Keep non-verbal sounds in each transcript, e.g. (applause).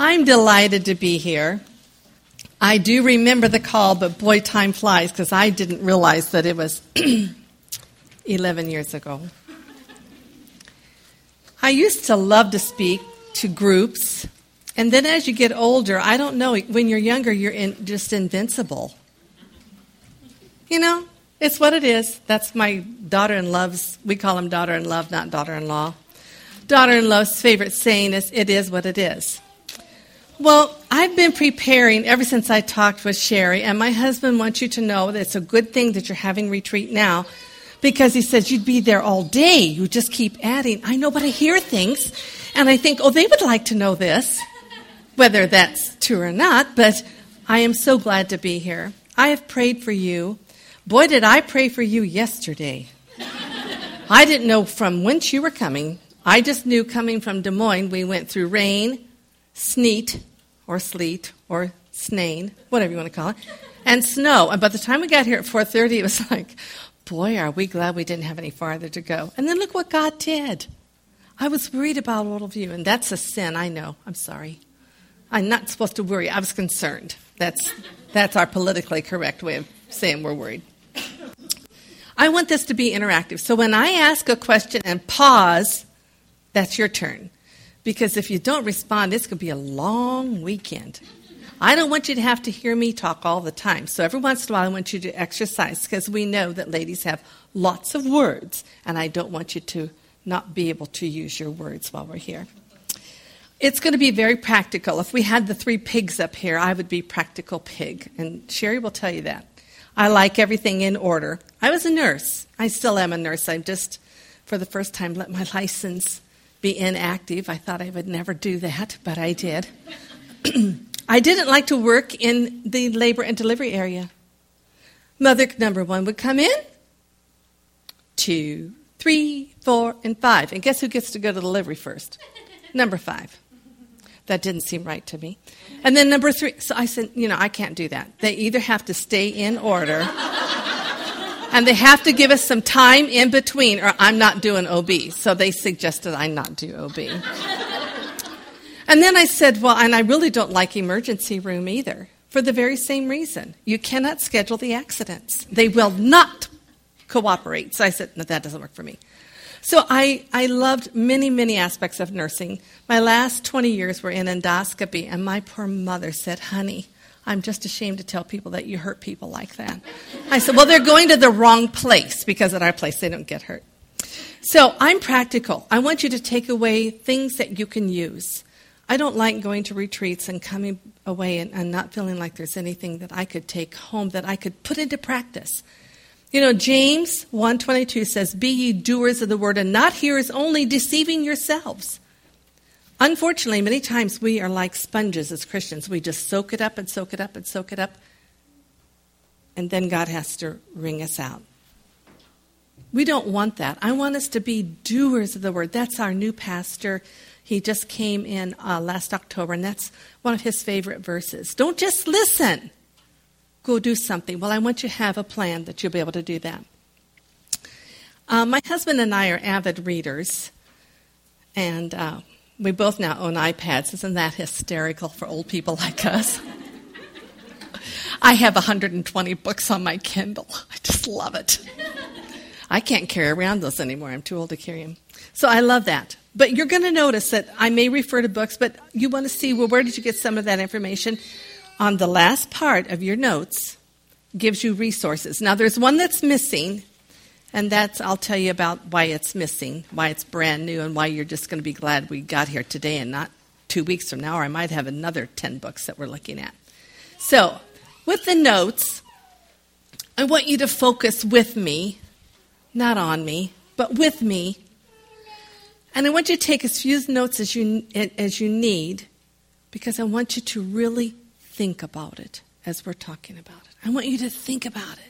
I'm delighted to be here. I do remember the call, but boy, time flies because I didn't realize that it was (clears throat) 11 years ago. I used to love to speak to groups, and then as you get older, I don't know, when you're younger, you're in, just invincible. You know, it's what it is. That's my daughter in law's, we call him daughter in love, not daughter in law. Daughter in law's favorite saying is, it is what it is. Well, I've been preparing ever since I talked with Sherry, and my husband wants you to know that it's a good thing that you're having retreat now because he says you'd be there all day. You just keep adding. I know, but I hear things, and I think, oh, they would like to know this, whether that's true or not, but I am so glad to be here. I have prayed for you. Boy, did I pray for you yesterday. I didn't know from whence you were coming. I just knew coming from Des Moines, we went through rain, sleet, or sleet, or snain, whatever you want to call it, and snow. And by the time we got here at 4:30, it was (laughs) like, boy, are we glad we didn't have any farther to go. And then look what God did. I was worried about all of you, and that's a sin. I know. I'm sorry. I'm not supposed to worry. I was concerned. That's that's our politically correct way of saying we're worried. I want this to be interactive. So when I ask a question and pause, that's your turn. Because if you don't respond, it's going to be a long weekend. I don't want you to have to hear me talk all the time. So every once in a while, I want you to exercise because we know that ladies have lots of words, and I don't want you to not be able to use your words while we're here. It's going to be very practical. If we had the three pigs up here, I would be practical pig, and Sherry will tell you that. I like everything in order. I was a nurse. I still am a nurse. I'm just, for the first time, let my (laughs) license be inactive. I thought I would never do that, but I did. (clears throat) I didn't like to work in the labor and delivery area. Mother number one would come in, two, three, four, and five. And guess who gets to go to delivery first? Number five. That didn't seem right to me. And then number three, so I said, you know, I can't do that. They either have to stay in order and they have to give us some time in between or I'm not doing OB. So they suggested I not do OB. and then I said, well, and I really don't like emergency room either for the very same reason. You cannot schedule the accidents. They will not cooperate. So I said, no, that doesn't work for me. So I, I loved many, many aspects of nursing. My last 20 years were in endoscopy, and my poor mother said, Honey, I'm just ashamed to tell people that you hurt people like that. I said, Well, they're going to the wrong place because at our place they don't get hurt. So I'm practical. I want you to take away things that you can use. I don't like going to retreats and coming away and, and not feeling like there's anything that I could take home that I could put into practice. You know, James 1:22 says, "Be ye doers of the word and not hearers only, deceiving yourselves." Unfortunately, many times we are like sponges as Christians. We just soak it up and soak it up and soak it up, and then God has to wring us out. We don't want that. I want us to be doers of the word. That's our new pastor. He just came in uh, last October, and that's one of his favorite verses. Don't just listen go do something. Well, I want you to have a plan that you'll be able to do that. Uh, my husband and I are avid readers, and uh, we both now own iPads. Isn't that hysterical for old people like us? I have 120 books on my Kindle. I just love it. I can't carry around those anymore. I'm too old to carry them. So I love that. But you're going to notice that I may refer to books, but you want to see, well, where did you get some of that information? on the last part of your notes gives you resources. Now, there's one that's missing, and that's, I'll tell you about why it's missing, why it's brand new, and why you're just going to be glad we got here today and not two weeks from now, or I might have another 10 books that we're looking at. So, with the notes, I want you to focus with me, not on me, but with me. And I want you to take as few notes as you, as you need because I want you to really think about it as we're talking about it. I want you to think about it.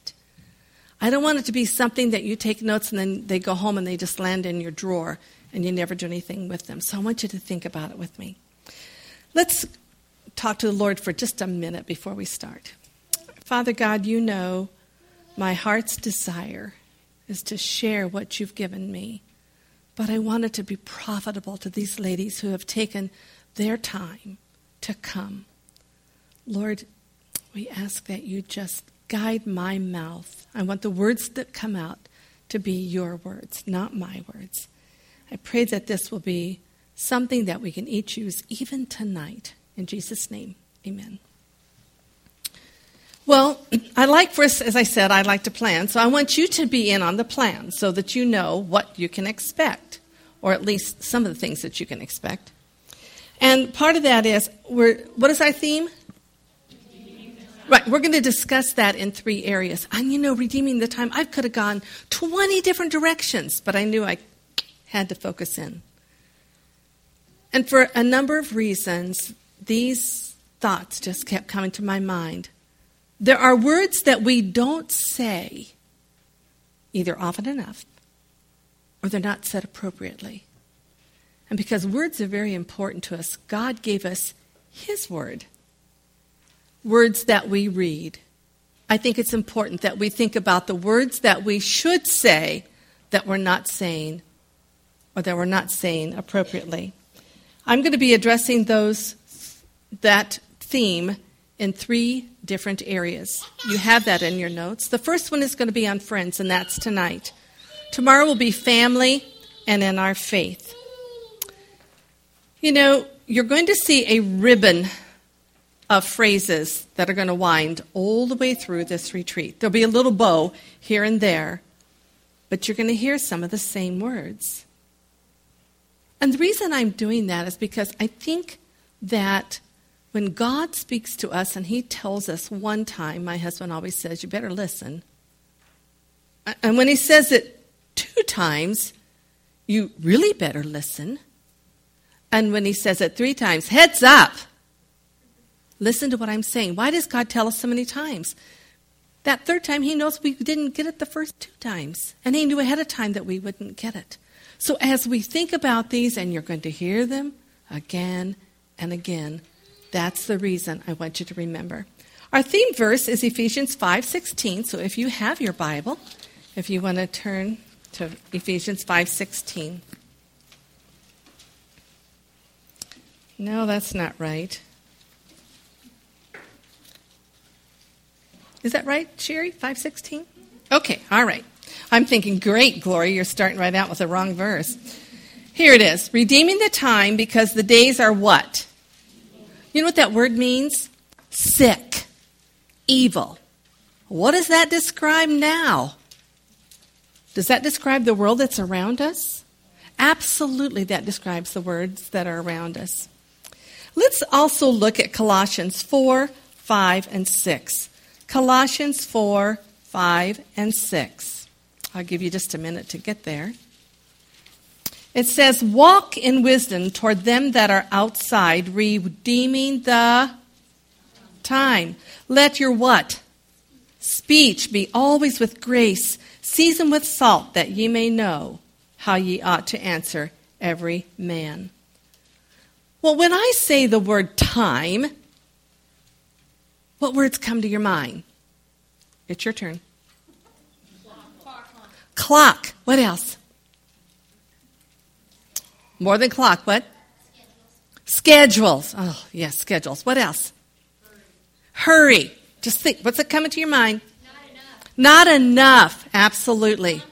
I don't want it to be something that you take notes and then they go home and they just land in your drawer and you never do anything with them. So I want you to think about it with me. Let's talk to the Lord for just a minute before we start. Father God, you know my heart's desire is to share what you've given me. But I want it to be profitable to these ladies who have taken their time to come. Lord, we ask that you just guide my mouth. I want the words that come out to be your words, not my words. I pray that this will be something that we can each use even tonight. In Jesus' name, amen. Well, (clears throat) I like first, as I said, I like to plan. So I want you to be in on the plan so that you know what you can expect, or at least some of the things that you can expect. And part of that is, what is our theme? Right, we're going to discuss that in three areas. And you know, redeeming the time, I could have gone 20 different directions, but I knew I had to focus in. And for a number of reasons, these thoughts just kept coming to my mind. There are words that we don't say either often enough or they're not said appropriately. And because words are very important to us, God gave us His word words that we read. I think it's important that we think about the words that we should say that we're not saying or that we're not saying appropriately. I'm going to be addressing those that theme in three different areas. You have that in your notes. The first one is going to be on friends, and that's tonight. Tomorrow will be family and in our faith. You know, you're going to see a ribbon of phrases that are going to wind all the way through this retreat. There'll be a little bow here and there, but you're going to hear some of the same words. And the reason I'm doing that is because I think that when God speaks to us and He tells us one time, my husband always says, You better listen. And when He says it two times, you really better listen. And when He says it three times, heads up. Listen to what I'm saying. Why does God tell us so many times? That third time, He knows we didn't get it the first two times. And He knew ahead of time that we wouldn't get it. So as we think about these, and you're going to hear them again and again, that's the reason I want you to remember. Our theme verse is Ephesians 5:16. So if you have your Bible, if you want to turn to Ephesians 5:16. No, that's not right. Is that right, Sherry? 516? Okay, all right. I'm thinking, great, Gloria, you're starting right out with the wrong verse. Here it is redeeming the time because the days are what? You know what that word means? Sick, evil. What does that describe now? Does that describe the world that's around us? Absolutely, that describes the words that are around us. Let's also look at Colossians 4, 5, and 6. Colossians 4 5 and 6. I'll give you just a minute to get there. It says, Walk in wisdom toward them that are outside, redeeming the time. Let your what? Speech be always with grace, seasoned with salt, that ye may know how ye ought to answer every man. Well, when I say the word time, what words come to your mind? It's your turn. Clock. clock. What else? More than clock. What? Schedules. schedules. Oh, yes, schedules. What else? Hurry. Hurry. Just think. What's it coming to your mind? Not enough. Not enough. Absolutely.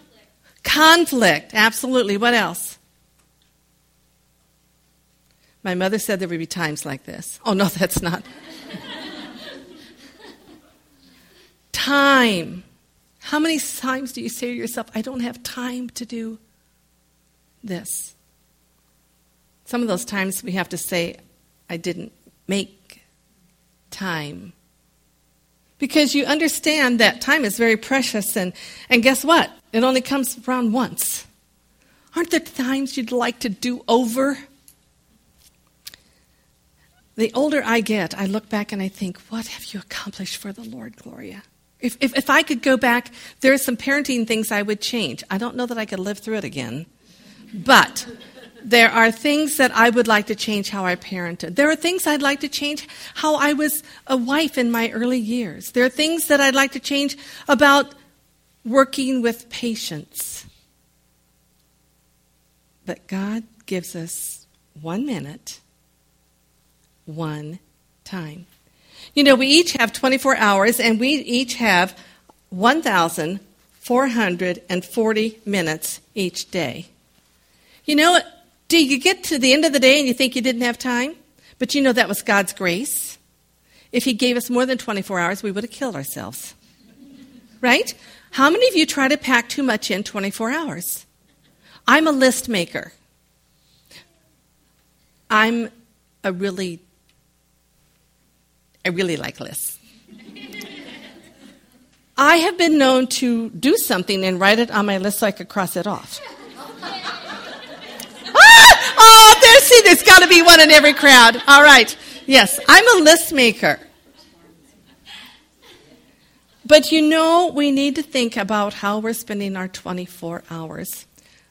Conflict. Conflict. Absolutely. What else? My mother said there would be times like this. Oh, no, (laughs) that's not. Time. How many times do you say to yourself, I don't have time to do this? Some of those times we have to say, I didn't make time. Because you understand that time is very precious, and, and guess what? It only comes around once. Aren't there times you'd like to do over? The older I get, I look back and I think, what have you accomplished for the Lord, Gloria? If, if, if I could go back, there are some parenting things I would change. I don't know that I could live through it again, but there are things that I would like to change how I parented. There are things I'd like to change how I was a wife in my early years. There are things that I'd like to change about working with patients. But God gives us one minute, one time. You know, we each have 24 hours and we each have 1,440 minutes each day. You know, do you get to the end of the day and you think you didn't have time? But you know that was God's grace. If He gave us more than 24 hours, we would have killed ourselves. Right? How many of you try to pack too much in 24 hours? I'm a list maker. I'm a really, I really like lists. I have been known to do something and write it on my list so I could cross it off. (laughs) ah! Oh, see, there's got to be one in every crowd. All right. Yes, I'm a list maker. But you know, we need to think about how we're spending our 24 hours.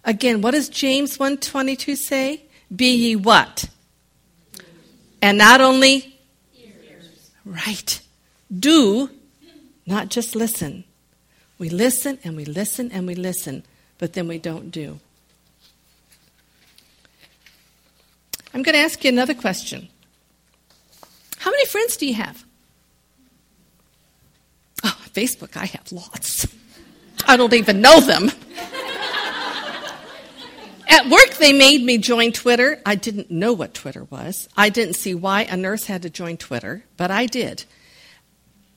Again, what does James 1:22 say? Be ye what? And not only right. Do, not just listen. We listen and we listen and we listen, but then we don't do. I'm going to ask you another question. How many friends do you have? Oh, Facebook, I have lots. I don't even know them. At work, they made me join Twitter. I didn't know what Twitter was. I didn't see why a nurse had to join Twitter, but I did.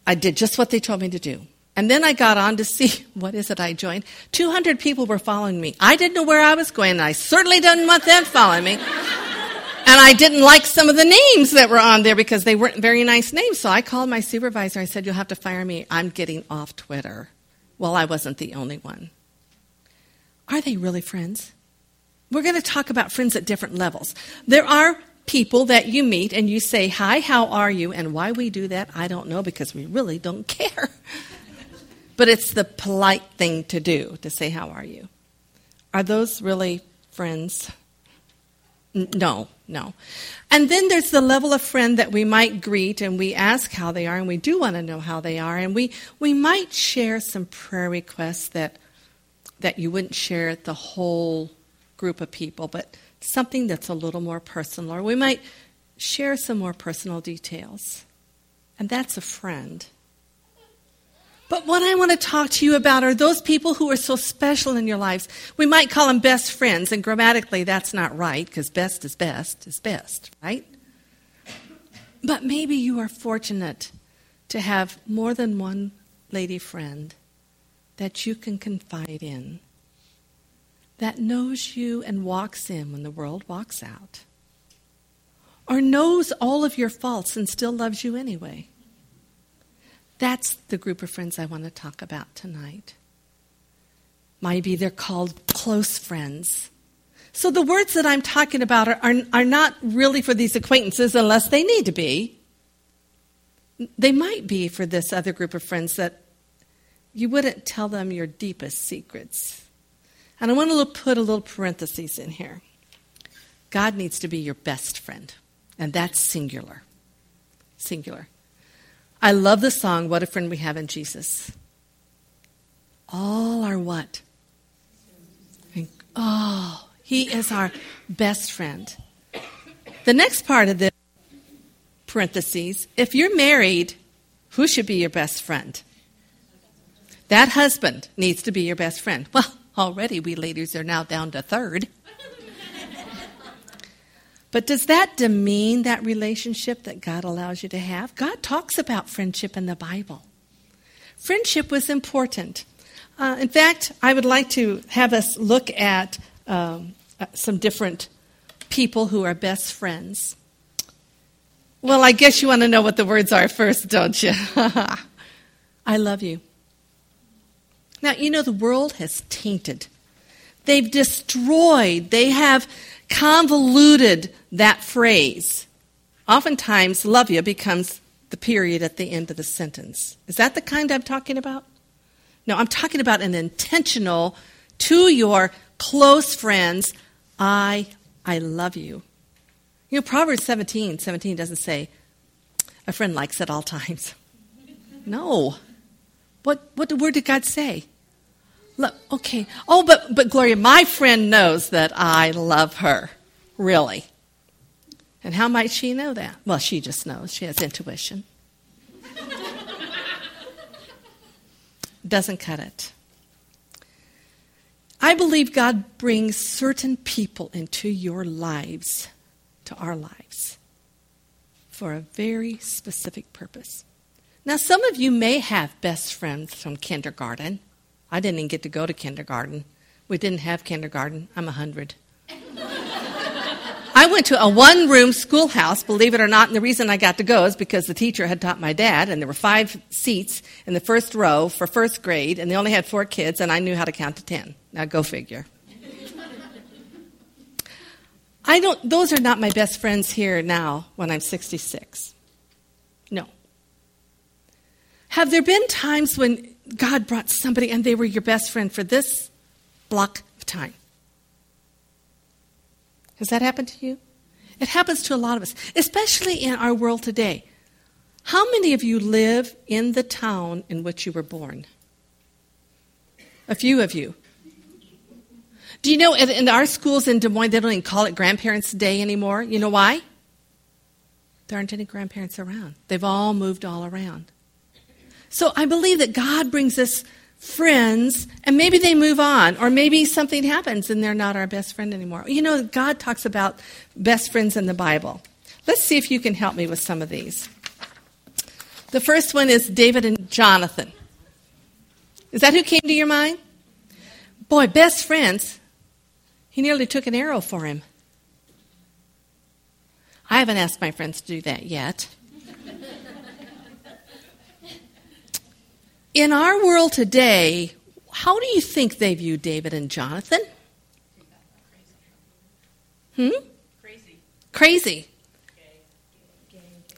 I did just what they told me to do. And then I got on to (laughs) see what is it I joined. 200 people were following me. I didn't know where I was going, and I certainly didn't want them following me. (laughs) And I didn't like some of the names that were on there because they weren't very nice names. So I called my supervisor. I said, You'll have to fire me. I'm getting off Twitter. Well, I wasn't the only one. Are they really friends? We're going to talk about friends at different levels. There are people that you meet and you say, Hi, how are you? And why we do that, I don't know because we really don't (laughs) care. but it's the polite thing to do to say, How are you? Are those really friends? No, no. And then there's the level of friend that we might greet and we ask how they are, and we do want to know how they are, and we, we might share some prayer requests that, that you wouldn't share at the whole group of people, but something that's a little more personal, or we might share some more personal details. And that's a friend. But what I want to talk to you about are those people who are so special in your lives. We might call them best friends, and grammatically that's not right because best is best is best, right? But maybe you are fortunate to have more than one lady friend that you can confide in that knows you and walks in when the world walks out, or knows all of your faults and still loves you anyway. That's the group of friends I want to talk about tonight. Maybe they're called close friends. So the words that I'm talking about are, are, are not really for these acquaintances unless they need to be. They might be for this other group of friends that you wouldn't tell them your deepest secrets. And I want to put a little parenthesis in here. God needs to be your best friend, and that's singular. Singular. I love the song, What a Friend We Have in Jesus. All are what? Oh, He is our best friend. The next part of the parentheses if you're married, who should be your best friend? That husband needs to be your best friend. Well, Already, we ladies are now down to third. but does that demean that relationship that God allows you to have? God talks about friendship in the Bible. Friendship was important. Uh, in fact, I would like to have us look at um, uh, some different people who are best friends. Well, I guess you want to know what the words are first, don't you? (laughs) I love you. Now, you know, the world has tainted. They've destroyed, they have convoluted that phrase. Oftentimes, love you becomes the period at the end of the sentence. Is that the kind I'm talking about? No, I'm talking about an intentional to your close friends, I I love you. You know, Proverbs 17, 17 doesn't say a friend likes at all times. (laughs) No. What, what word did God say? Look, okay. Oh, but, but Gloria, my friend knows that I love her. Really. And how might she know that? Well, she just knows. She has intuition. (laughs) Doesn't cut it. I believe God brings certain people into your lives, to our lives, for a very specific purpose. Now, some of you may have best friends from kindergarten. I didn't even get to go to kindergarten. We didn't have kindergarten. I'm a 100. I went to a one room schoolhouse, believe it or not, and the reason I got to go is because the teacher had taught my dad, and there were five seats in the first row for first grade, and they only had four kids, and I knew how to count to ten. Now go figure. I don't, those are not my best friends here now when I'm 66. No. Have there been times when God brought somebody and they were your best friend for this block of time? Has that happened to you? It happens to a lot of us, especially in our world today. How many of you live in the town in which you were born? A few of you. Do you know in our schools in Des Moines, they don't even call it Grandparents' Day anymore? You know why? There aren't any grandparents around. They've all moved all around. So I believe that God brings us friends and maybe they move on or maybe something happens and they're not our best friend anymore. You know, God talks about best friends in the Bible. Let's see if you can help me with some of these. The first one is David and Jonathan. Is that who came to your mind? Boy, best friends. He nearly took an arrow for him. I haven't asked my friends to do that yet. In our world today, how do you think they view David and Jonathan? Hmm? Crazy. Crazy.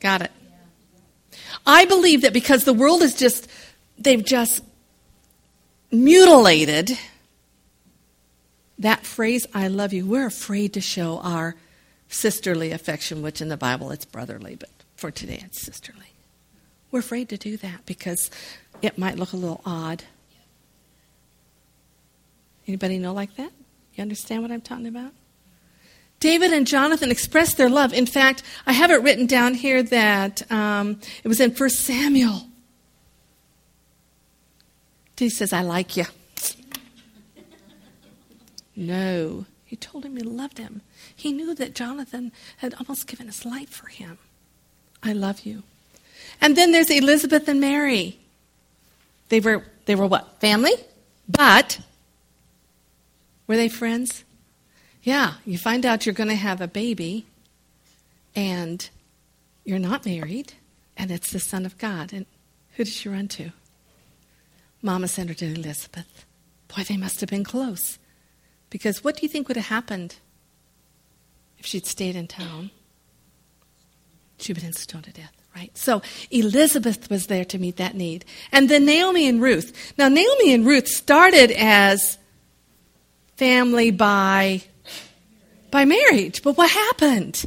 Got it. I believe that because the world is just, they've just mutilated that phrase, I love you. We're afraid to show our sisterly affection, which in the Bible it's brotherly, but for today it's sisterly. We're afraid to do that because it might look a little odd. Anybody know like that? You understand what I'm talking about? David and Jonathan expressed their love. In fact, I have it written down here that um, it was in 1 Samuel. He says, I like you. No. He told him he loved him. He knew that Jonathan had almost given his life for him. I love you. And then there's Elizabeth and Mary. They were they were what? Family? But were they friends? Yeah, you find out you're going to have a baby and you're not married and it's the son of God. And who did she run to? Mama sent her to Elizabeth. Boy, they must have been close. Because what do you think would have happened if she'd stayed in town? She'd been stoned to death right? So Elizabeth was there to meet that need. And then Naomi and Ruth. Now, Naomi and Ruth started as family by, by marriage. But what happened?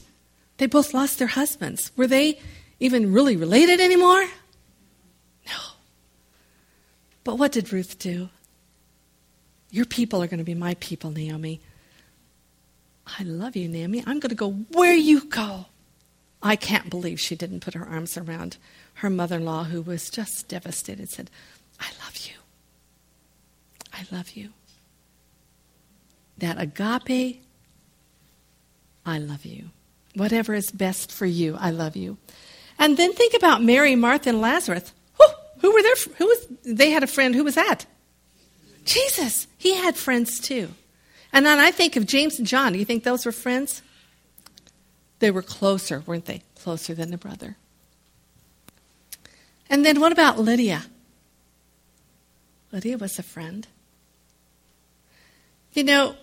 They both lost their husbands. Were they even really related anymore? No. But what did Ruth do? Your people are going to be my people, Naomi. I love you, Naomi. I'm going to go where you go. I can't believe she didn't put her arms around her mother in law, who was just devastated, said, I love you. I love you. That agape, I love you. Whatever is best for you, I love you. And then think about Mary, Martha, and Lazarus. Who, who were there? Who was? They had a friend. Who was that? Jesus. He had friends too. And then I think of James and John. Do you think those were friends? They were closer, weren't they? Closer than a brother. And then what about Lydia? Lydia was a friend. You know,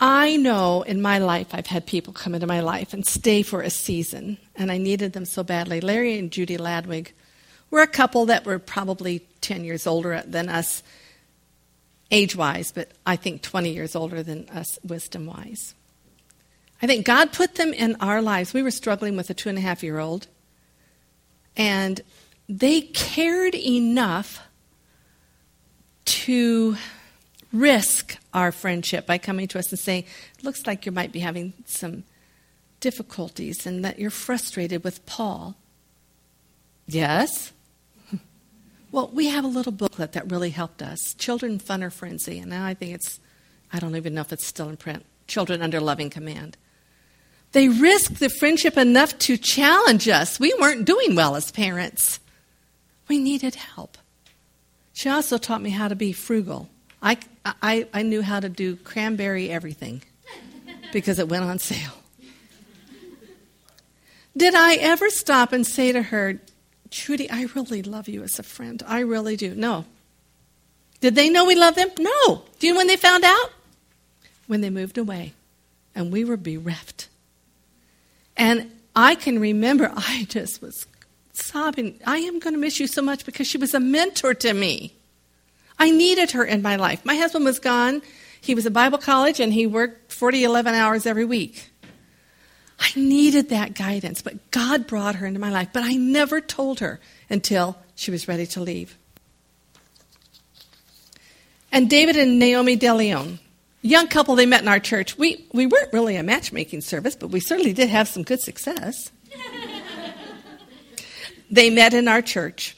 I know in my life I've had people come into my life and stay for a season, and I needed them so badly. Larry and Judy Ladwig were a couple that were probably 10 years older than us age wise, but I think 20 years older than us wisdom wise. I think God put them in our lives. We were struggling with a two and a half year old, and they cared enough to risk our friendship by coming to us and saying, Looks like you might be having some difficulties and that you're frustrated with Paul. Yes? (laughs) Well, we have a little booklet that really helped us Children Fun or Frenzy, and now I think it's, I don't even know if it's still in print Children Under Loving Command. They risked the friendship enough to challenge us. We weren't doing well as parents, we needed help. She also taught me how to be frugal. I, I, I knew how to do cranberry everything because it went on sale. Did I ever stop and say to her, Trudy, I really love you as a friend. I really do. No. Did they know we loved them? No. Do you know when they found out? When they moved away and we were bereft. And I can remember (laughs) I just was sobbing. I am going to miss you so much because she was a mentor to me. I needed her in my life. My husband was gone. He was at Bible college and he worked 40, 11 hours every week. I needed that guidance, but God brought her into my life. But I never told her until she was ready to leave. And David and Naomi DeLeon, young couple they met in our church. We, we weren't really a matchmaking service, but we certainly did have some good success. (laughs) they met in our church,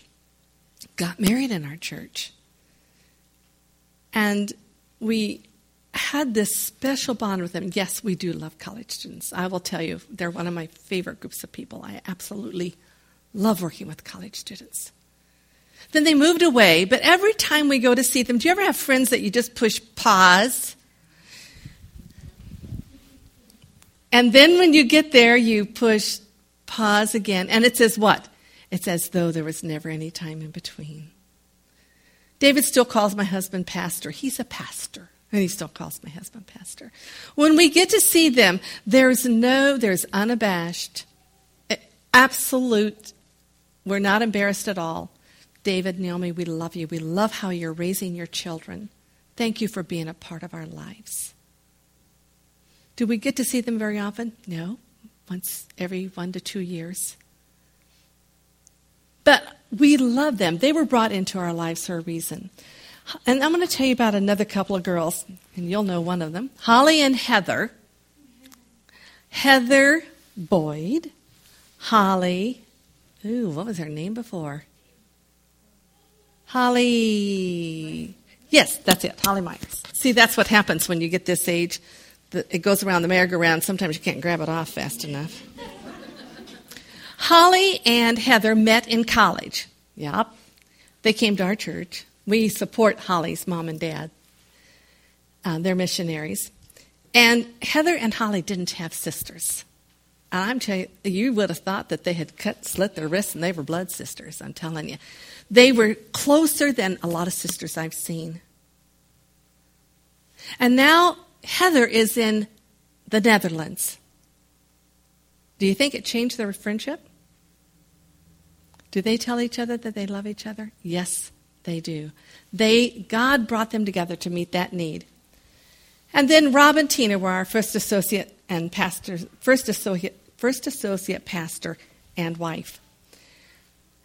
got married in our church. And we had this special bond with them. Yes, we do love college students. I will tell you, they're one of my favorite groups of people. I absolutely love working with college students. Then they moved away, but every time we go to see them, do you ever have friends that you just push pause? And then when you get there, you push pause again, and it says what? It's as though there was never any time in between. David still calls my husband pastor. He's a pastor. And he still calls my husband pastor. When we get to see them, there's no, there's unabashed, eh, absolute, we're not embarrassed at all. David, Naomi, we love you. We love how you're raising your children. Thank you for being a part of our lives. Do we get to see them very often? No, once every one to two years. But we love them. They were brought into our lives for a reason. And I'm going to tell you about another couple of girls, and you'll know one of them Holly and Heather. Heather Boyd. Holly. Ooh, what was her name before? Holly. Yes, that's it. Holly Myers. See, that's what happens when you get this age. It goes around the merry-go-round. Sometimes you can't grab it off fast enough. Holly and Heather met in college. Yep. They came to our church. We support Holly's mom and dad. Uh, they're missionaries. And Heather and Holly didn't have sisters. And I'm telling you, you would have thought that they had cut, slit their wrists and they were blood sisters, I'm telling you. They were closer than a lot of sisters I've seen. And now Heather is in the Netherlands. Do you think it changed their friendship? Do they tell each other that they love each other? Yes, they do. They, God brought them together to meet that need. And then Rob and Tina were our first associate and pastor, first associate, first associate pastor and wife.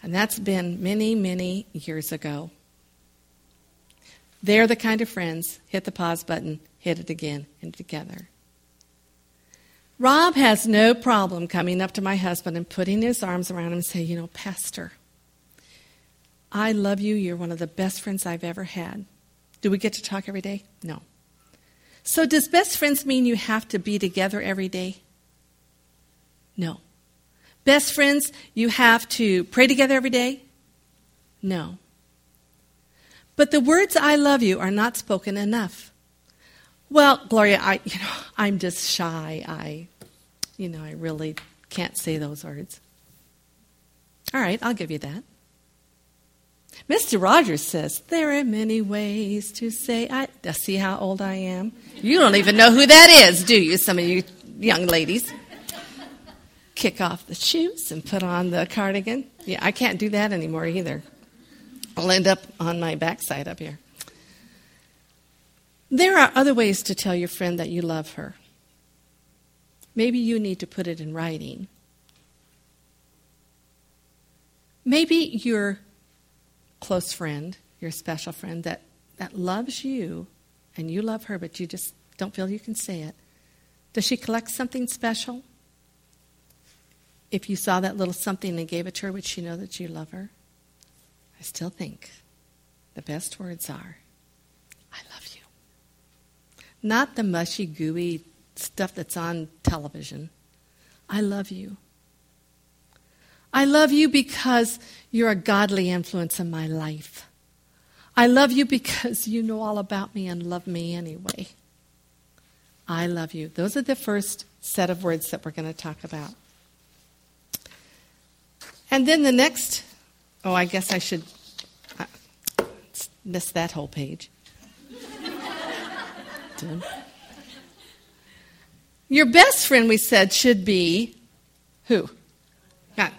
And that's been many, many years ago. They're the kind of friends, hit the pause button, hit it again, and together. Rob has no problem coming up to my husband and putting his arms around him and saying, You know, Pastor, I love you. You're one of the best friends I've ever had. Do we get to talk every day? No. So, does best friends mean you have to be together every day? No. Best friends, you have to pray together every day? No. But the words I love you are not spoken enough. Well, Gloria, I you know, I'm just shy. I you know, I really can't say those words. All right, I'll give you that. Mr. Rogers says, There are many ways to say I. See how old I am? You don't even know who that is, do you, some of you young ladies? Kick off the shoes and put on the cardigan. Yeah, I can't do that anymore either. I'll end up on my backside up here. There are other ways to tell your friend that you love her. Maybe you need to put it in writing. Maybe you're close friend, your special friend that, that loves you and you love her, but you just don't feel you can say it. Does she collect something special? if you saw that little something and gave it to her, would she know that you love her? I still think the best words are. Not the mushy, gooey stuff that's on television. I love you. I love you because you're a godly influence in my life. I love you because you know all about me and love me anyway. I love you. Those are the first set of words that we're going to talk about. And then the next, oh, I guess I should miss that whole page. Your best friend, we said, should be who? God.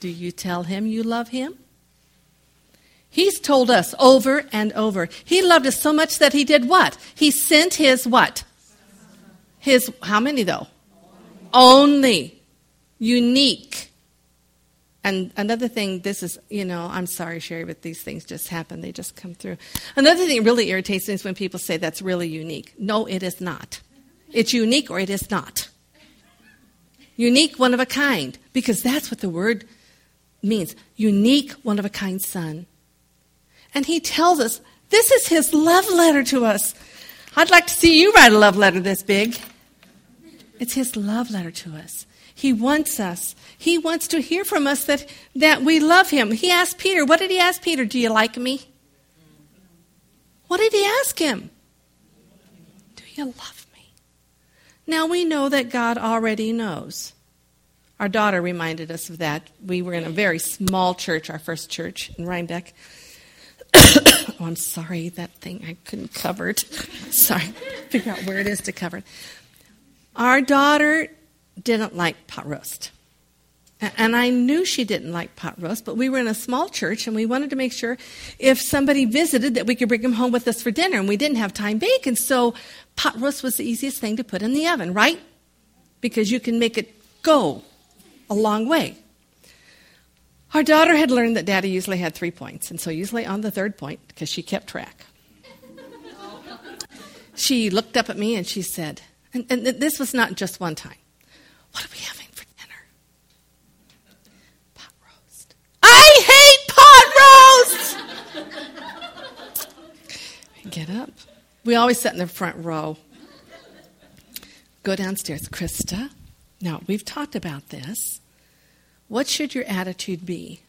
Do you tell him you love him? He's told us over and over. He loved us so much that he did what? He sent his what? His, how many though? Only. Unique. And another thing, this is, you know, I'm sorry, Sherry, but these things just happen. They just come through. Another thing that really irritates me is when people say that's really unique. No, it is not. It's unique or it is not. Unique, one of a kind, because that's what the word means. Unique, one of a kind son. And he tells us this is his love letter to us. I'd like to see you write a love letter this big. It's his love letter to us. He wants us. He wants to hear from us that, that we love him. He asked Peter, what did he ask Peter? Do you like me? What did he ask him? Do you love me? Now we know that God already knows. Our daughter reminded us of that. We were in a very small church, our first church in Rhinebeck. (coughs) oh, I'm sorry, that thing I couldn't cover it. (laughs) sorry, figure out where it is to cover it. Our daughter didn't like pot roast. And I knew she didn't like pot roast, but we were in a small church and we wanted to make sure if somebody visited that we could bring them home with us for dinner. And we didn't have time bake, and so pot roast was the easiest thing to put in the oven, right? Because you can make it go a long way. Our daughter had learned that daddy usually had three points, and so usually on the third point, because she kept track, she looked up at me and she said, and, and this was not just one time, What are we having for dinner? Pot roast. I hate pot roast! Get up. We always sat in the front row. Go downstairs. Krista, now we've talked about this. What should your attitude be?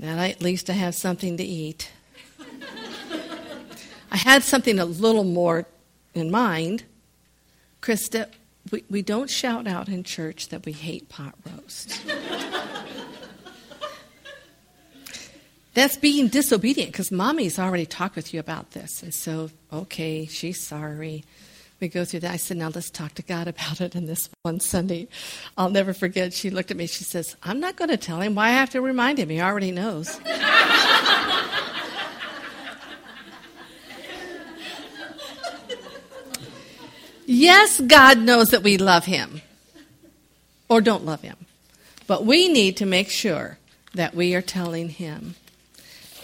That I, at least I have something to eat. (laughs) I had something a little more in mind. Krista, we, we don't shout out in church that we hate pot roast. (laughs) That's being disobedient because mommy's already talked with you about this. And so, okay, she's sorry we go through that. I said, now let's talk to God about it. And this one Sunday, I'll never forget, she looked at me, she says, I'm not going to tell him. Why I have to remind him? He already knows. (laughs) yes, God knows that we love him or don't love him. But we need to make sure that we are telling him.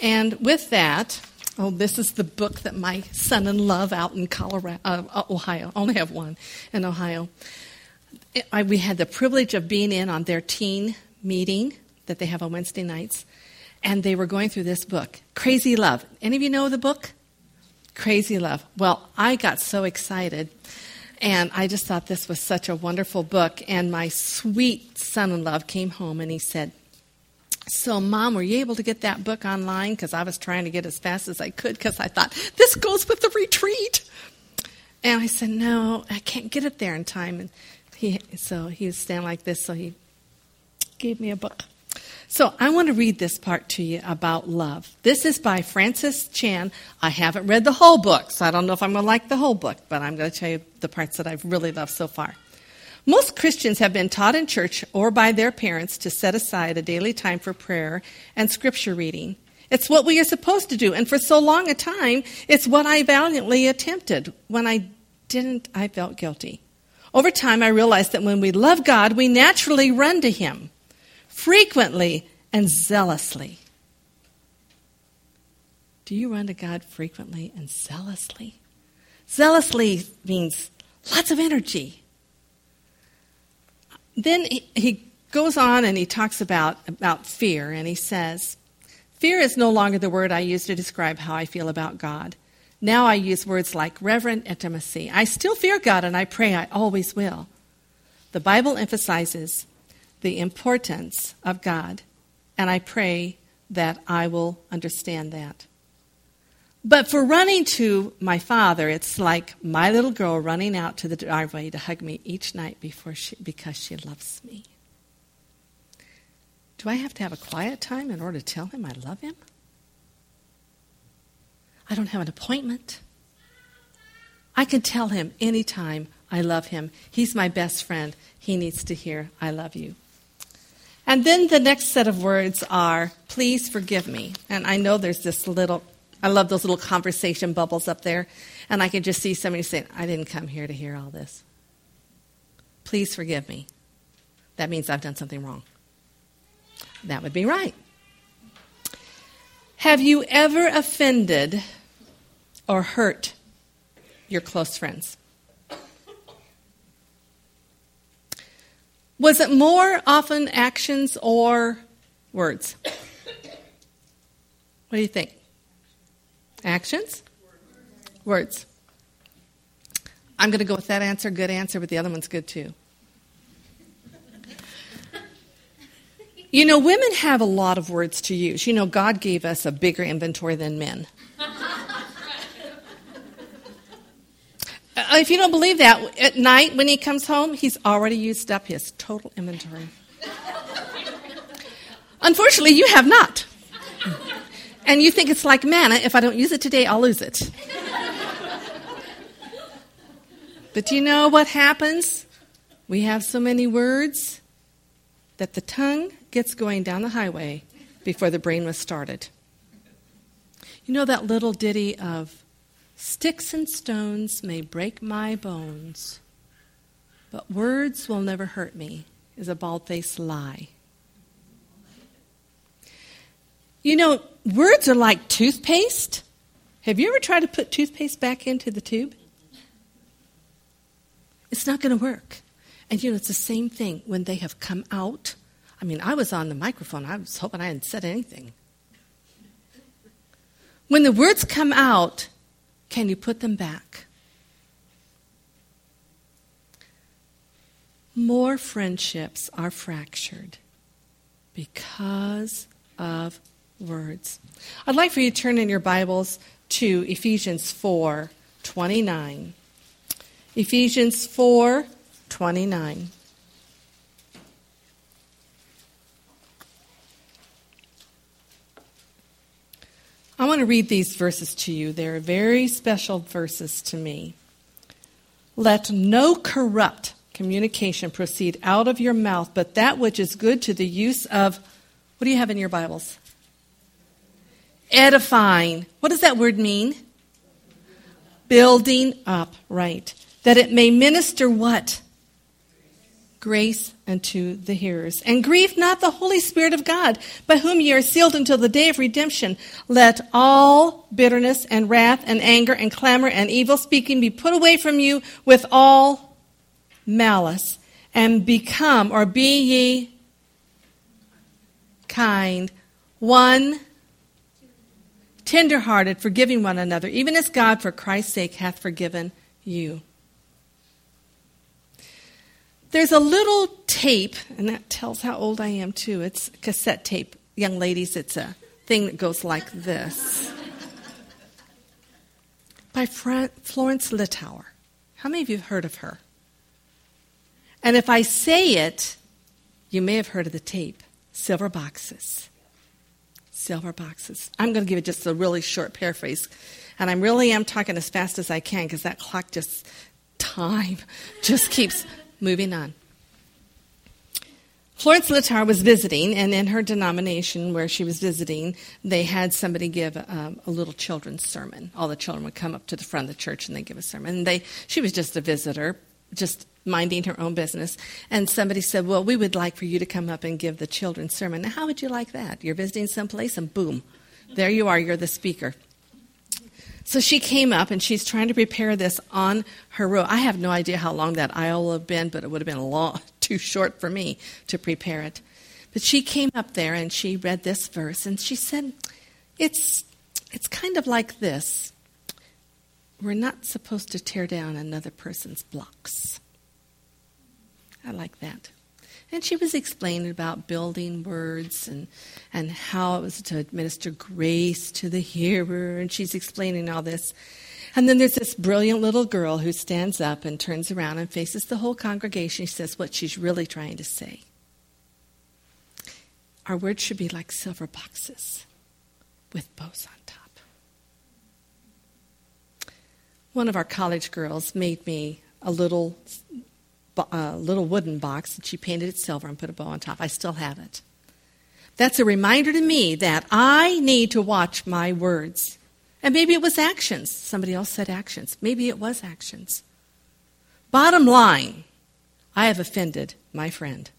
And with that, Oh, this is the book that my son in love out in Colorado, uh, uh, Ohio. I only have one in Ohio. I, we had the privilege of being in on their teen meeting that they have on Wednesday nights, and they were going through this book, Crazy Love. Any of you know the book? Crazy Love. Well, I got so excited, and I just thought this was such a wonderful book. And my sweet son in love came home and he said, so, Mom, were you able to get that book online? Because I was trying to get as fast as I could because I thought, this goes with the retreat. And I said, No, I can't get it there in time. And he, so he was standing like this, so he gave me a book. So I want to read this part to you about love. This is by Francis Chan. I haven't read the whole book, so I don't know if I'm going to like the whole book, but I'm going to tell you the parts that I've really loved so far. Most Christians have been taught in church or by their parents to set aside a daily time for prayer and scripture reading. It's what we are supposed to do, and for so long a time, it's what I valiantly attempted. When I didn't, I felt guilty. Over time, I realized that when we love God, we naturally run to Him, frequently and zealously. Do you run to God frequently and zealously? Zealously means lots of energy then he, he goes on and he talks about, about fear, and he says, Fear is no longer the word I use to describe how I feel about God. Now I use words like reverent intimacy. I still fear God, and I pray I always will. The Bible emphasizes the importance of God, and I pray that I will understand that. But for running to my father, it's like my little girl running out to the driveway to hug me each night before she, because she loves me. Do I have to have a quiet time in order to tell him I love him? I don't have an appointment. I can tell him anytime I love him. He's my best friend. He needs to hear, I love you. And then the next set of words are, please forgive me. And I know there's this little, I love those little conversation bubbles up there. And I can just see somebody saying, I didn't come here to hear all this. Please forgive me. That means I've done something wrong. That would be right. Have you ever offended or hurt your close friends? Was it more often actions or words? What do you think? Actions? Words. I'm going to go with that answer, good answer, but the other one's good too. You know, women have a lot of words to use. You know, God gave us a bigger inventory than men. Uh, if you don't believe that, at night when he comes home, he's already used up his total inventory. Unfortunately, you have not. And you think it's like manna if I don't use it today, I'll lose it. But do you know what happens? We have so many words that the tongue gets going down the highway before the brain was started. You know that little ditty of sticks and stones may break my bones, but words will never hurt me is a bald faced lie. You know, words are like toothpaste. Have you ever tried to put toothpaste back into the tube? It's not going to work. And you know, it's the same thing when they have come out I mean, I was on the microphone. I was hoping I hadn't said anything. When the words come out, can you put them back? More friendships are fractured because of words. I'd like for you to turn in your Bibles to Ephesians 4 29. Ephesians 4 29. I want to read these verses to you. They're very special verses to me. Let no corrupt communication proceed out of your mouth, but that which is good to the use of, what do you have in your Bibles? Edifying. What does that word mean? Building up, right. That it may minister what? grace unto the hearers. And grieve not the Holy Spirit of God, by whom ye are sealed until the day of redemption. Let all bitterness and wrath and anger and clamor and evil speaking be put away from you with all malice, and become, or be ye kind, one tenderhearted, forgiving one another, even as God for Christ's sake hath forgiven you. There's a little tape, and that tells how old I am too. It's cassette tape. Young ladies, it's a thing that goes like this. By Florence Littauer. How many of you have heard of her? And if I say it, you may have heard of the tape Silver Boxes. Silver Boxes. I'm going to give it just a really short paraphrase. And I really am talking as fast as I can because that clock just, time (laughs) just keeps Moving on. Florence Littauer was visiting, and in her denomination where she was visiting, they had somebody give um, a little children's sermon. All the children would come up to the front of the church and they give a sermon. And they, she was just a visitor, just minding her own business. And somebody said, "Well, we would like for you to come up and give the children's sermon." Now, how would you like that? You're visiting someplace, and boom, there you are. You're the speaker. So she came up and she's trying to prepare this on her row. I have no idea how long that aisle would have been, but it would have been a long, (laughs) too short for me to prepare it. But she came up there and she read this verse and she said, It's, it's kind of like this. We're not supposed to tear down another person's blocks. I like that. And she was explaining about building words and, and how it was to administer grace to the hearer, and she's explaining all this. And then there's this brilliant little girl who stands up and turns around and faces the whole congregation. She says what she's really trying to say. Our words should be like silver boxes with bows on top. One of our college girls made me a little a uh, little wooden box that she painted it silver and put a bow on top. I still have it. That's a reminder to me that I need to watch my words. And maybe it was actions. Somebody else said actions. Maybe it was actions. Bottom line, I have offended my friend.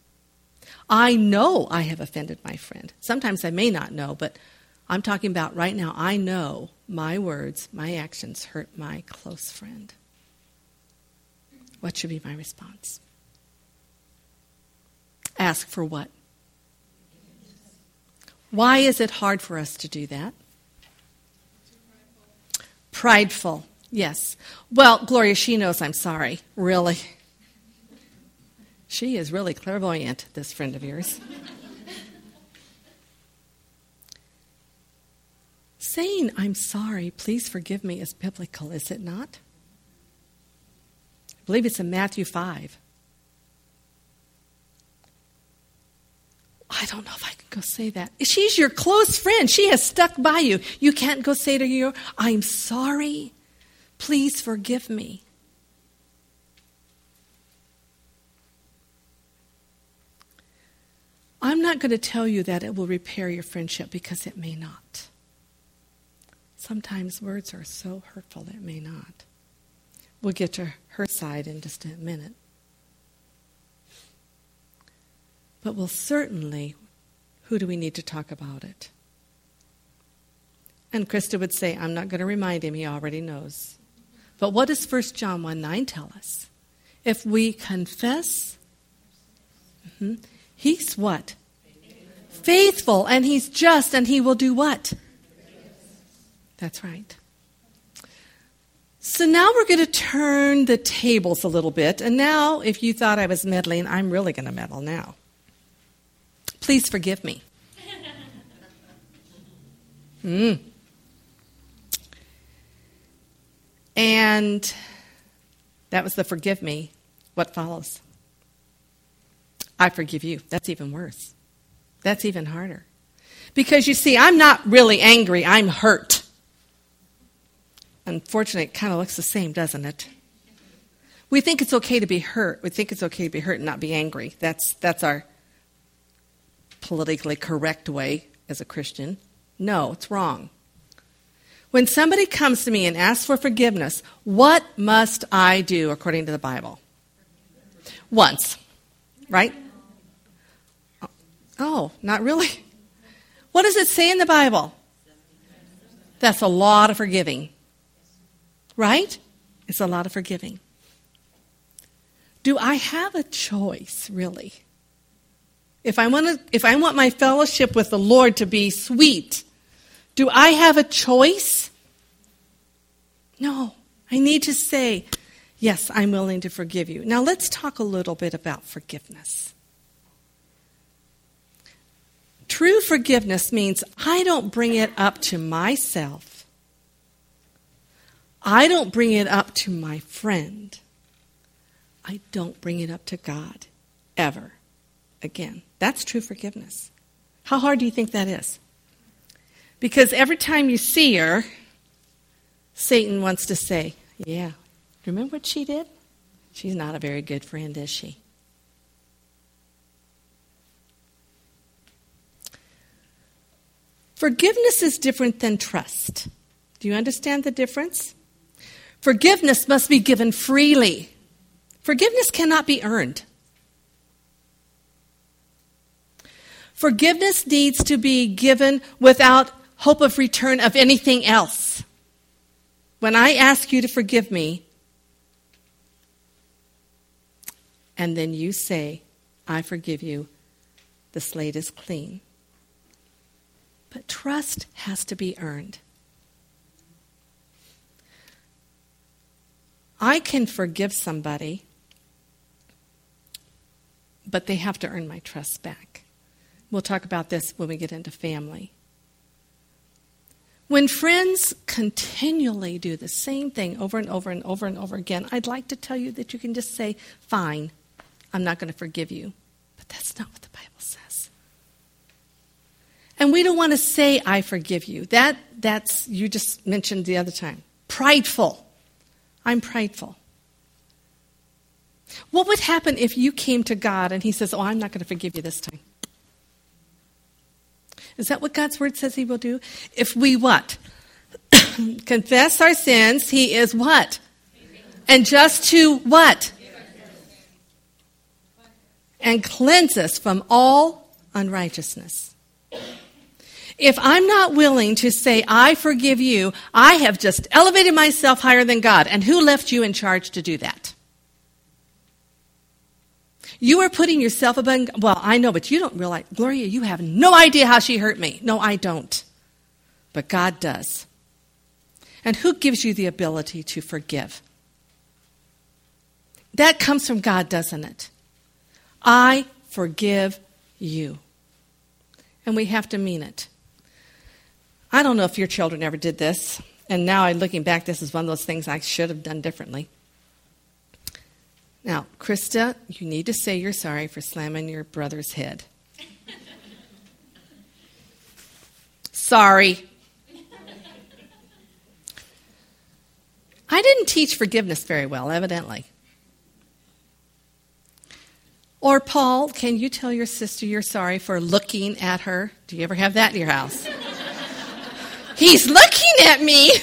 I know I have offended my friend. Sometimes I may not know, but I'm talking about right now. I know my words, my actions hurt my close friend. What should be my response? Ask for what? Why is it hard for us to do that? Prideful, yes. Well, Gloria, she knows I'm sorry, really. She is really clairvoyant, this friend of yours. Saying, I'm sorry, please forgive me, is biblical, is it not? Believe it's in Matthew 5. I don't know if I can go say that. She's your close friend. She has stuck by you. You can't go say to her, I'm sorry. Please forgive me. I'm not going to tell you that it will repair your friendship because it may not. Sometimes words are so hurtful it may not. We'll get to her side in just a minute. But we'll certainly, who do we need to talk about it? And Krista would say, I'm not going to remind him, he already knows. But what does 1 John 1 9 tell us? If we confess, mm-hmm, he's what? Faithful. Faithful, and he's just, and he will do what? That's right. So now we're going to turn the tables a little bit. And now, if you thought I was meddling, I'm really going to meddle now. Please forgive me. (laughs) Mm. And that was the forgive me. What follows? I forgive you. That's even worse. That's even harder. Because you see, I'm not really angry, I'm hurt. Unfortunately, it kind of looks the same, doesn't it? We think it's okay to be hurt. We think it's okay to be hurt and not be angry. That's, that's our politically correct way as a Christian. No, it's wrong. When somebody comes to me and asks for forgiveness, what must I do according to the Bible? Once, right? Oh, oh not really? What does it say in the Bible? That's a lot of forgiving. Right? It's a lot of forgiving. Do I have a choice, really? If I, want to, if I want my fellowship with the Lord to be sweet, do I have a choice? No. I need to say, Yes, I'm willing to forgive you. Now let's talk a little bit about forgiveness. True forgiveness means I don't bring it up to myself I don't bring it up to my friend. I don't bring it up to God ever again. That's true forgiveness. How hard do you think that is? Because every time you see her, Satan wants to say, Yeah, remember what she did? She's not a very good friend, is she? Forgiveness is different than trust. Do you understand the difference? Forgiveness must be given freely. Forgiveness cannot be earned. Forgiveness needs to be given without hope of return of anything else. When I ask you to forgive me, and then you say, I forgive you. The slate is clean. But trust has to be earned. I can forgive somebody, but they have to earn my trust back. We'll talk about this when we get into family. When friends continually do the same thing over and over and over and over again, I'd like to tell you that you can just say, Fine, I'm not going to forgive you. But that's not what the Bible says. And we don't want to say, I forgive you. That, that's, you just mentioned the other time. Prideful. I'm prideful. What would happen if you came to God and He says, Oh, I'm not going to forgive you this time? Is that what God's word says he will do? If we what? (coughs) Confess our sins, he is what? And just to what? And cleanse us from all unrighteousness. If I'm not willing to say, I forgive you, I have just elevated myself higher than God. And who left you in charge to do that? You are putting yourself above. Well, I know, but you don't realize. Gloria, you have no idea how she hurt me. No, I don't. But God does. And who gives you the ability to forgive? That comes from God, doesn't it? I forgive you. And we have to mean it. I don't know if your children ever did this. And now, I'm looking back, this is one of those things I should have done differently. Now, Krista, you need to say you're sorry for slamming your brother's head. sorry. I didn't teach forgiveness very well, evidently. Or, Paul, can you tell your sister you're sorry for looking at her? Do you ever have that in your house? He's looking at me. (laughs)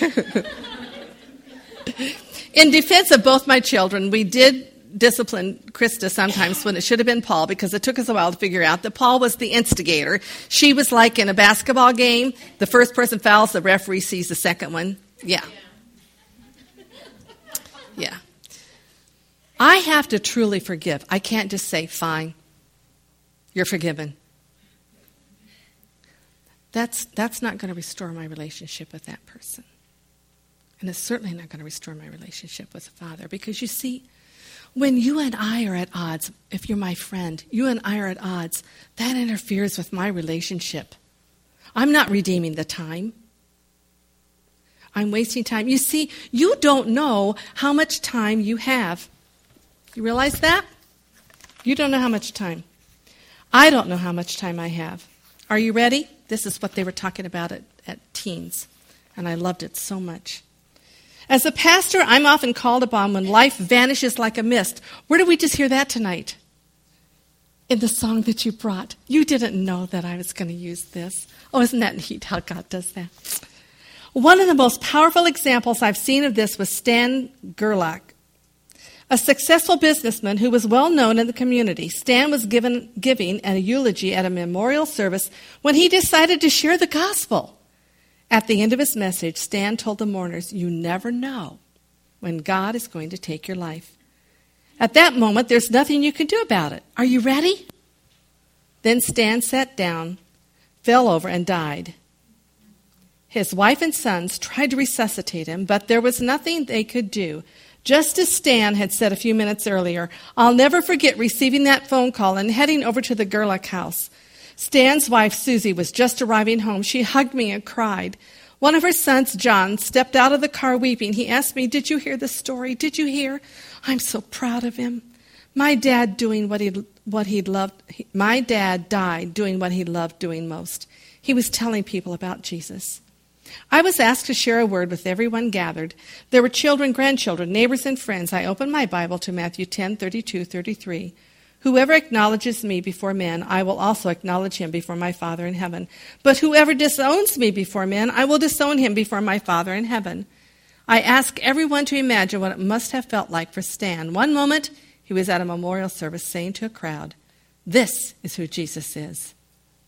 in defense of both my children, we did discipline Krista sometimes when it should have been Paul because it took us a while to figure out that Paul was the instigator. She was like in a basketball game, the first person fouls, the referee sees the second one. Yeah. Yeah. I have to truly forgive. I can't just say, fine, you're forgiven. That's, that's not going to restore my relationship with that person. And it's certainly not going to restore my relationship with the Father because you see, when you and I are at odds, if you're my friend, you and I are at odds, that interferes with my relationship. I'm not redeeming the time. I'm wasting time. You see, you don't know how much time you have. You realize that? You don't know how much time. I don't know how much time I have. Are you ready? This is what they were talking about at, at teens, and I loved it so much. As a pastor, I'm often called upon when life vanishes like a mist. Where did we just hear that tonight? In the song that you brought. You didn't know that I was going to use this. Oh, isn't that neat how God does that? One of the most powerful examples I've seen of this was Stan Gerlach, a successful businessman who was well known in the community. Stan was given, giving a eulogy at a memorial service when he decided to share the gospel. At the end of his message, Stan told the mourners, You never know when God is going to take your life. At that moment, there's nothing you can do about it. Are you ready? Then Stan sat down, fell over, and died. His wife and sons tried to resuscitate him, but there was nothing they could do. Just as Stan had said a few minutes earlier, I'll never forget receiving that phone call and heading over to the Gerlach house. Stan's wife, Susie, was just arriving home. She hugged me and cried. One of her sons, John, stepped out of the car weeping. He asked me, Did you hear the story? Did you hear? I'm so proud of him. My dad doing what he what he loved. My dad died doing what he loved doing most. He was telling people about Jesus. I was asked to share a word with everyone gathered. There were children, grandchildren, neighbors, and friends. I opened my Bible to Matthew 10, 32, 33. Whoever acknowledges me before men, I will also acknowledge him before my Father in heaven. But whoever disowns me before men, I will disown him before my Father in heaven. I ask everyone to imagine what it must have felt like for Stan. One moment, he was at a memorial service saying to a crowd, This is who Jesus is.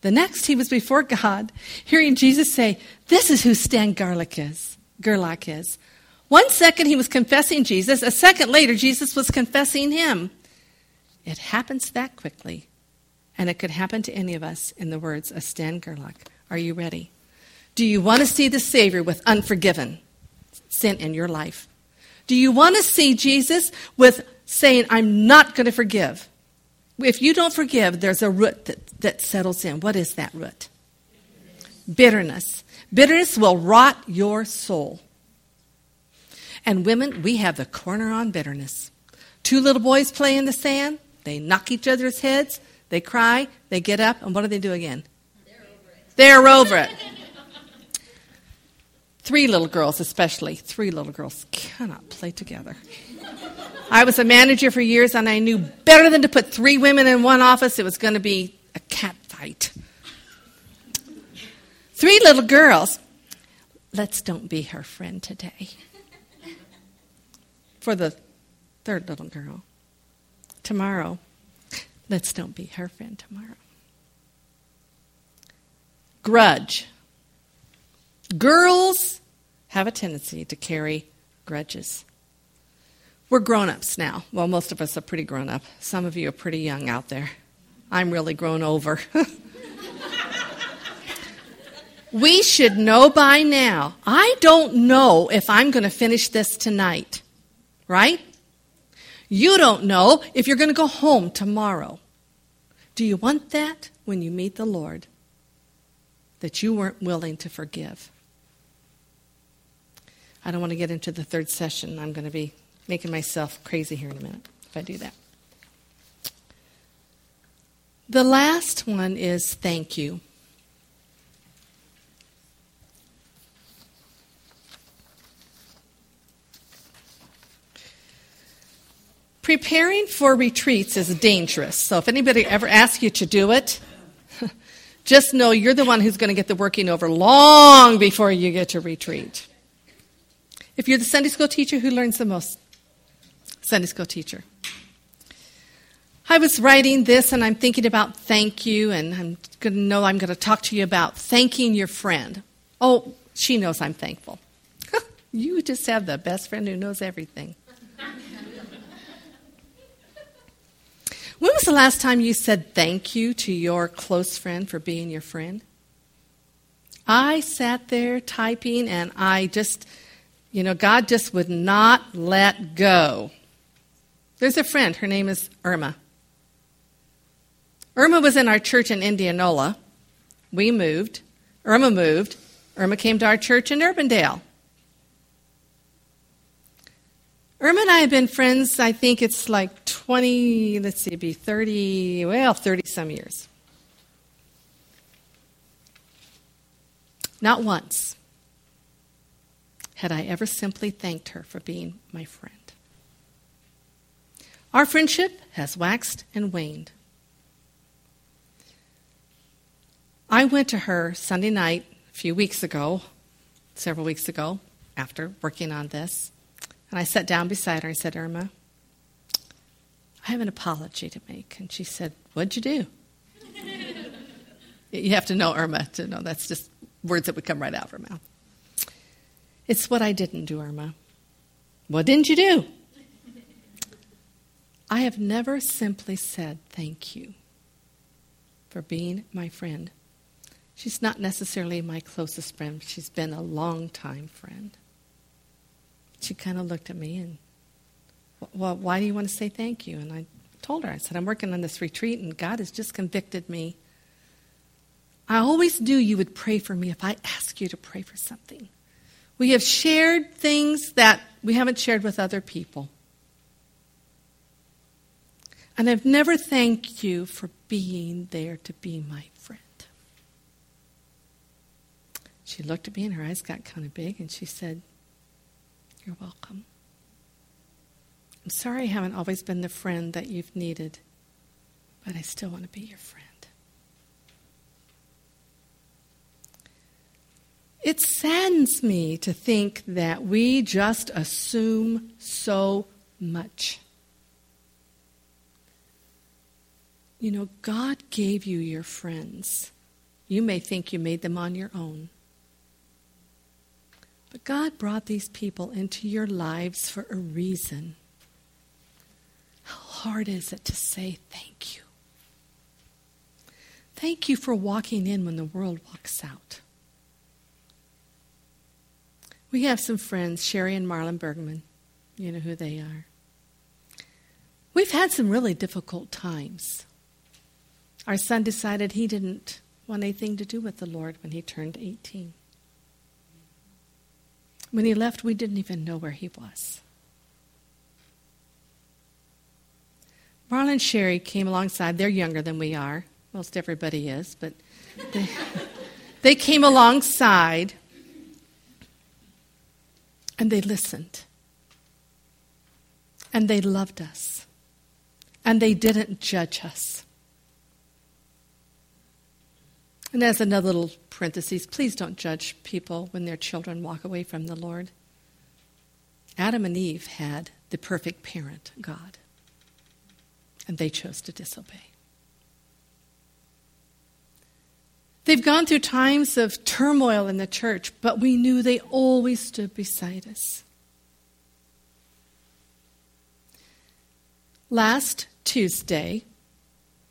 The next, he was before God, hearing Jesus say, This is who Stan Garlick is. Gerlach is. One second he was confessing Jesus. A second later, Jesus was confessing him. It happens that quickly. And it could happen to any of us, in the words of Stan Gerlach. Are you ready? Do you want to see the Savior with unforgiven sin in your life? Do you want to see Jesus with saying, I'm not going to forgive? If you don't forgive, there's a root that, that settles in. What is that root? Bitterness. Bitterness will rot your soul. And women, we have the corner on bitterness. Two little boys play in the sand, they knock each other's heads, they cry, they get up, and what do they do again? They're over it. They're over it. Three little girls, especially, three little girls cannot play together. I was a manager for years and I knew better than to put three women in one office, it was going to be cat fight. Three little girls. Let's don't be her friend today. For the third little girl. Tomorrow, let's don't be her friend tomorrow. Grudge. Girls have a tendency to carry grudges. We're grown ups now. Well, most of us are pretty grown up. Some of you are pretty young out there. I'm really grown over. (laughs) we should know by now. I don't know if I'm going to finish this tonight, right? You don't know if you're going to go home tomorrow. Do you want that when you meet the Lord? That you weren't willing to forgive? I don't want to get into the third session. I'm going to be making myself crazy here in a minute if I do that. The last one is thank you. Preparing for retreats is dangerous. So if anybody ever asks you to do it, (laughs) just know you're the one who's going to get the working over long before you get to retreat. If you're the Sunday school teacher, who learns the most? Sunday school teacher. I was writing this and I'm thinking about thank you, and I'm going to know I'm going to talk to you about thanking your friend. Oh, she knows I'm thankful. (laughs) you just have the best friend who knows everything. (laughs) when was the last time you said thank you to your close friend for being your friend? I sat there typing and I just you know, God just would not let go. There's a friend, her name is Irma. Irma was in our church in Indianola. We moved. Irma moved. Irma came to our church in Urbandale. Irma and I have been friends, I think it's like 20, let's see, be 30, well, 30 some years. Not once had I ever simply thanked her for being my friend. Our friendship has waxed and waned. I went to her Sunday night a few weeks ago, several weeks ago, after working on this, and I sat down beside her and said, Irma, I have an apology to make. And she said, What'd you do? (laughs) you have to know Irma to know that's just words that would come right out of her mouth. It's what I didn't do, Irma. What didn't you do? I have never simply said thank you for being my friend. She's not necessarily my closest friend, she's been a long time friend. She kind of looked at me and, well, why do you want to say thank you? And I told her, I said, I'm working on this retreat and God has just convicted me. I always knew you would pray for me if I ask you to pray for something. We have shared things that we haven't shared with other people. And I've never thanked you for being there to be my friend. She looked at me and her eyes got kind of big and she said, You're welcome. I'm sorry I haven't always been the friend that you've needed, but I still want to be your friend. It saddens me to think that we just assume so much. You know, God gave you your friends. You may think you made them on your own. But God brought these people into your lives for a reason. How hard is it to say thank you? Thank you for walking in when the world walks out. We have some friends, Sherry and Marlon Bergman. You know who they are. We've had some really difficult times. Our son decided he didn't want anything to do with the Lord when he turned 18. When he left, we didn't even know where he was. Marlon and Sherry came alongside. They're younger than we are. Most everybody is, but they, (laughs) they came alongside and they listened. And they loved us. And they didn't judge us. And as another little parenthesis, please don't judge people when their children walk away from the Lord. Adam and Eve had the perfect parent, God, and they chose to disobey. They've gone through times of turmoil in the church, but we knew they always stood beside us. Last Tuesday,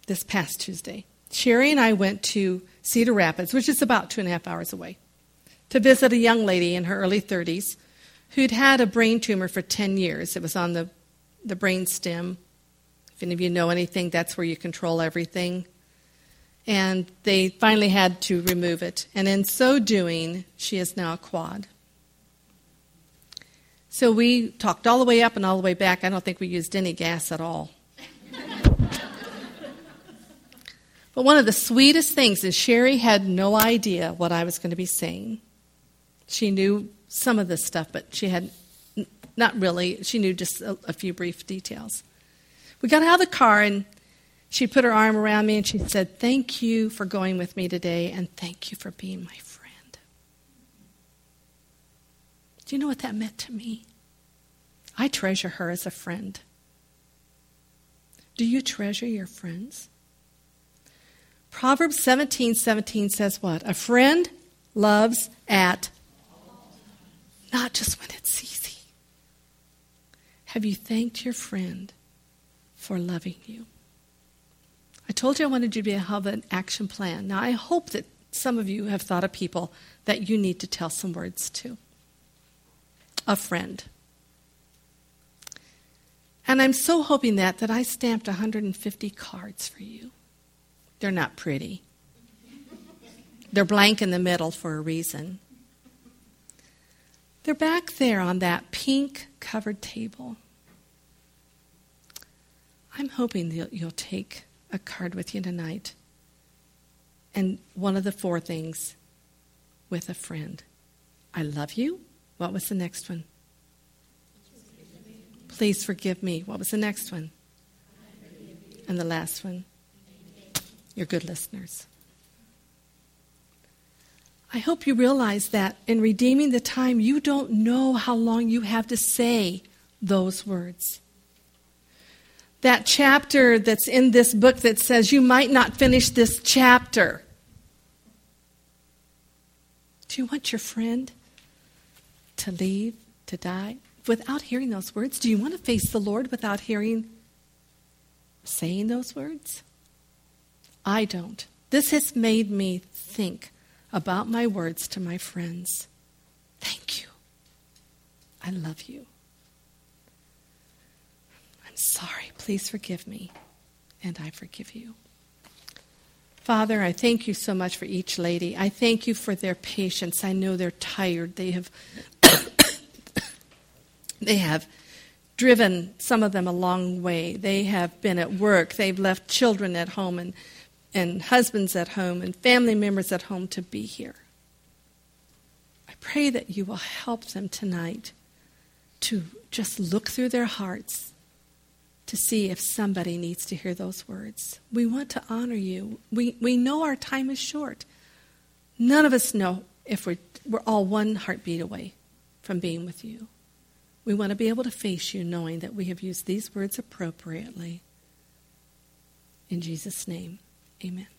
this past Tuesday, Sherry and I went to Cedar Rapids, which is about two and a half hours away, to visit a young lady in her early 30s who'd had a brain tumor for 10 years. It was on the, the brain stem. If any of you know anything, that's where you control everything. And they finally had to remove it. And in so doing, she is now a quad. So we talked all the way up and all the way back. I don't think we used any gas at all. But one of the sweetest things is Sherry had no idea what I was going to be saying. She knew some of this stuff, but she had not really. She knew just a, a few brief details. We got out of the car and she put her arm around me and she said, Thank you for going with me today and thank you for being my friend. Do you know what that meant to me? I treasure her as a friend. Do you treasure your friends? Proverbs 17 17 says what? A friend loves at not just when it's easy. Have you thanked your friend for loving you? I told you I wanted you to have an action plan. Now, I hope that some of you have thought of people that you need to tell some words to. A friend. And I'm so hoping that that I stamped 150 cards for you. They're not pretty. They're blank in the middle for a reason. They're back there on that pink covered table. I'm hoping that you'll take a card with you tonight. And one of the four things with a friend I love you. What was the next one? Please forgive me. What was the next one? And the last one? You're good listeners. I hope you realize that in redeeming the time, you don't know how long you have to say those words. That chapter that's in this book that says you might not finish this chapter. Do you want your friend to leave, to die, without hearing those words? Do you want to face the Lord without hearing, saying those words? I don't. This has made me think about my words to my friends. Thank you. I love you. I'm sorry. Please forgive me. And I forgive you. Father, I thank you so much for each lady. I thank you for their patience. I know they're tired. They have (coughs) they have driven some of them a long way. They have been at work. They've left children at home and and husbands at home and family members at home to be here. I pray that you will help them tonight to just look through their hearts to see if somebody needs to hear those words. We want to honor you. We, we know our time is short. None of us know if we're, we're all one heartbeat away from being with you. We want to be able to face you knowing that we have used these words appropriately. In Jesus' name. Amen.